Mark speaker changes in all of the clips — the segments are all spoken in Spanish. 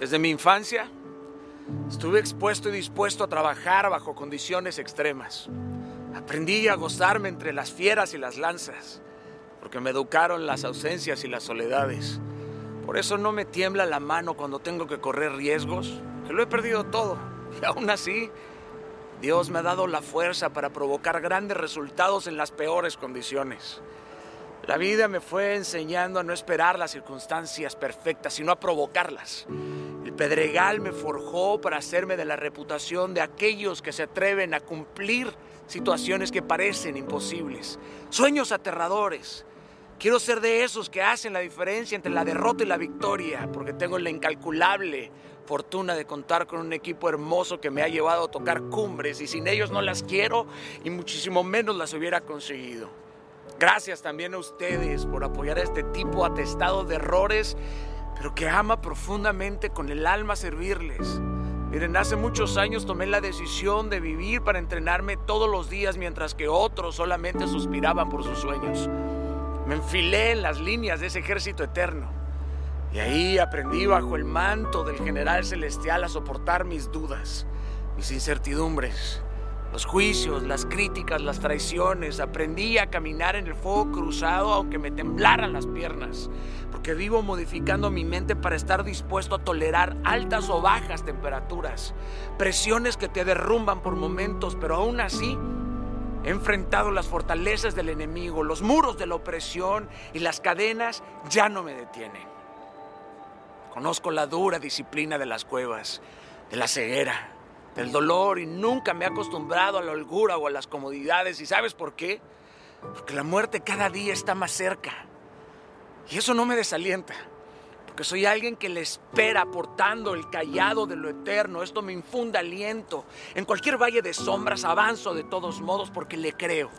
Speaker 1: Desde mi infancia estuve expuesto y dispuesto a trabajar bajo condiciones extremas. Aprendí a gozarme entre las fieras y las lanzas, porque me educaron las ausencias y las soledades. Por eso no me tiembla la mano cuando tengo que correr riesgos, que lo he perdido todo. Y aún así, Dios me ha dado la fuerza para provocar grandes resultados en las peores condiciones. La vida me fue enseñando a no esperar las circunstancias perfectas, sino a provocarlas. Pedregal me forjó para hacerme de la reputación de aquellos que se atreven a cumplir situaciones que parecen imposibles, sueños aterradores. Quiero ser de esos que hacen la diferencia entre la derrota y la victoria, porque tengo la incalculable fortuna de contar con un equipo hermoso que me ha llevado a tocar cumbres y sin ellos no las quiero y muchísimo menos las hubiera conseguido. Gracias también a ustedes por apoyar a este tipo atestado de errores, pero que ama profundamente con el alma servirles. Miren, hace muchos años tomé la decisión de vivir para entrenarme todos los días mientras que otros solamente suspiraban por sus sueños. Me enfilé en las líneas de ese ejército eterno. Y ahí aprendí bajo el manto del general celestial a soportar mis dudas, mis incertidumbres, los juicios, las críticas, las traiciones. Aprendí a caminar en el fuego cruzado aunque me temblaran las piernas, porque vivo modificando mi mente para estar dispuesto a tolerar altas o bajas temperaturas, presiones que te derrumban por momentos, pero aún así He enfrentado las fortalezas del enemigo, los muros de la opresión y las cadenas ya no me detienen. Conozco la dura disciplina de las cuevas, de la ceguera, del dolor y nunca me he acostumbrado a la holgura o a las comodidades. ¿Y sabes por qué? Porque la muerte cada día está más cerca. Y eso no me desalienta, porque soy alguien que le espera portando el callado de lo eterno. Esto me infunda aliento. En cualquier valle de sombras avanzo de todos modos porque le creo.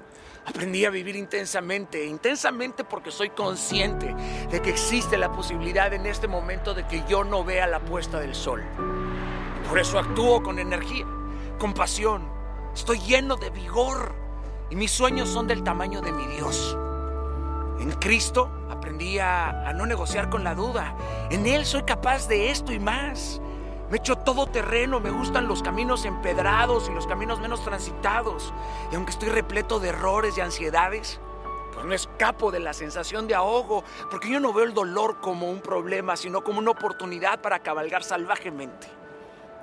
Speaker 1: Aprendí a vivir intensamente, intensamente porque soy consciente de que existe la posibilidad en este momento de que yo no vea la puesta del sol. Por eso actúo con energía, con pasión. Estoy lleno de vigor y mis sueños son del tamaño de mi Dios. En Cristo aprendí a, no negociar con la duda. En Él soy capaz de esto y más. Me echo todo terreno, me gustan los caminos empedrados y los caminos menos transitados. Y aunque estoy repleto de errores y ansiedades, pues no escapo de la sensación de ahogo, porque yo no veo el dolor como un problema, sino como una oportunidad para cabalgar salvajemente.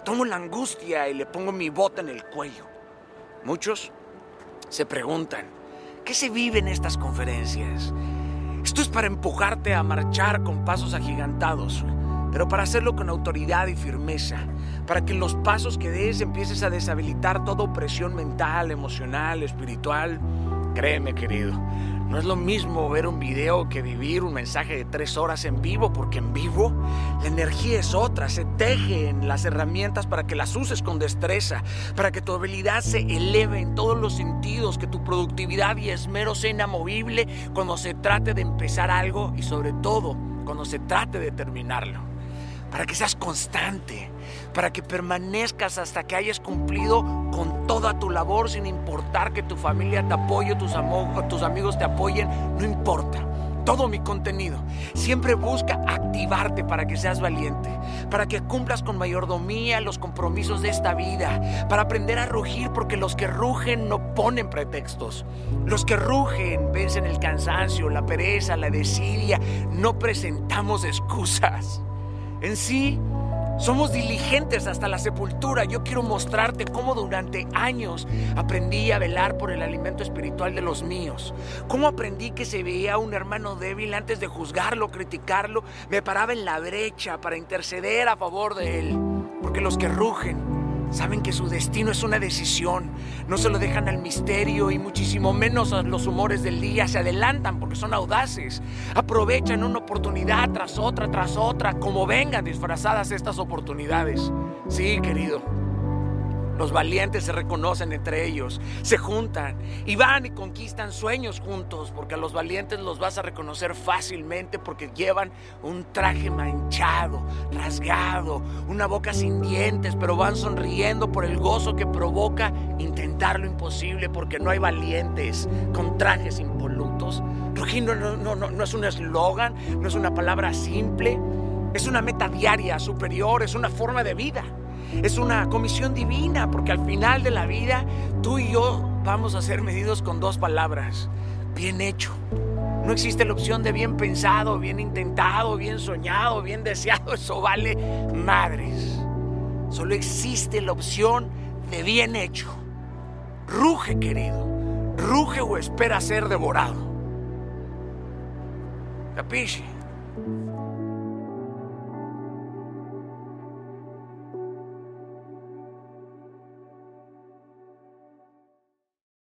Speaker 1: Tomo la angustia y le pongo mi bota en el cuello. Muchos se preguntan, ¿qué se vive en estas conferencias? Esto es para empujarte a marchar con pasos agigantados, pero para hacerlo con autoridad y firmeza, para que en los pasos que des empieces a deshabilitar toda opresión mental, emocional, espiritual. Créeme, querido, no es lo mismo ver un video que vivir un mensaje de tres horas en vivo, porque en vivo la energía es otra, se tejen las herramientas para que las uses con destreza, para que tu habilidad se eleve en todos los sentidos, que tu productividad y esmero sea inamovible cuando se trate de empezar algo y sobre todo cuando se trate de terminarlo. Para que seas constante, para que permanezcas hasta que hayas cumplido con toda tu labor sin importar que tu familia te apoye, tus, amigos te apoyen, no importa. Todo mi contenido siempre busca activarte para que seas valiente, para que cumplas con mayordomía los compromisos de esta vida, para aprender a rugir porque los que rugen no ponen pretextos. Los que rugen vencen el cansancio, la pereza, la desidia, no presentamos excusas. En sí, somos diligentes hasta la sepultura. Yo quiero mostrarte cómo durante años aprendí a velar por el alimento espiritual de los míos. Cómo aprendí que se veía un hermano débil antes de juzgarlo, criticarlo. Me paraba en la brecha para interceder a favor de él. Porque los que rugen saben que su destino es una decisión. No se lo dejan al misterio y muchísimo menos a los humores del día. Se adelantan porque son audaces. Aprovechan una oportunidad tras otra, tras otra, como vengan disfrazadas estas oportunidades. Sí, querido. Los valientes se reconocen entre ellos, se juntan y van y conquistan sueños juntos, porque a los valientes los vas a reconocer fácilmente porque llevan un traje manchado, rasgado, una boca sin dientes, pero van sonriendo por el gozo que provoca intentar lo imposible, porque no hay valientes con trajes impolutos. Rugir no, no, no, no es un eslogan, no es una palabra simple, Es una meta diaria, superior, es una forma de vida. Es una comisión divina, porque al final de la vida tú y yo vamos a ser medidos con dos palabras. Bien hecho. No existe la opción de bien pensado, bien intentado, bien soñado, bien deseado. Eso vale madres. Solo existe la opción de bien hecho. Ruge, querido. Ruge o espera ser devorado. Capisci?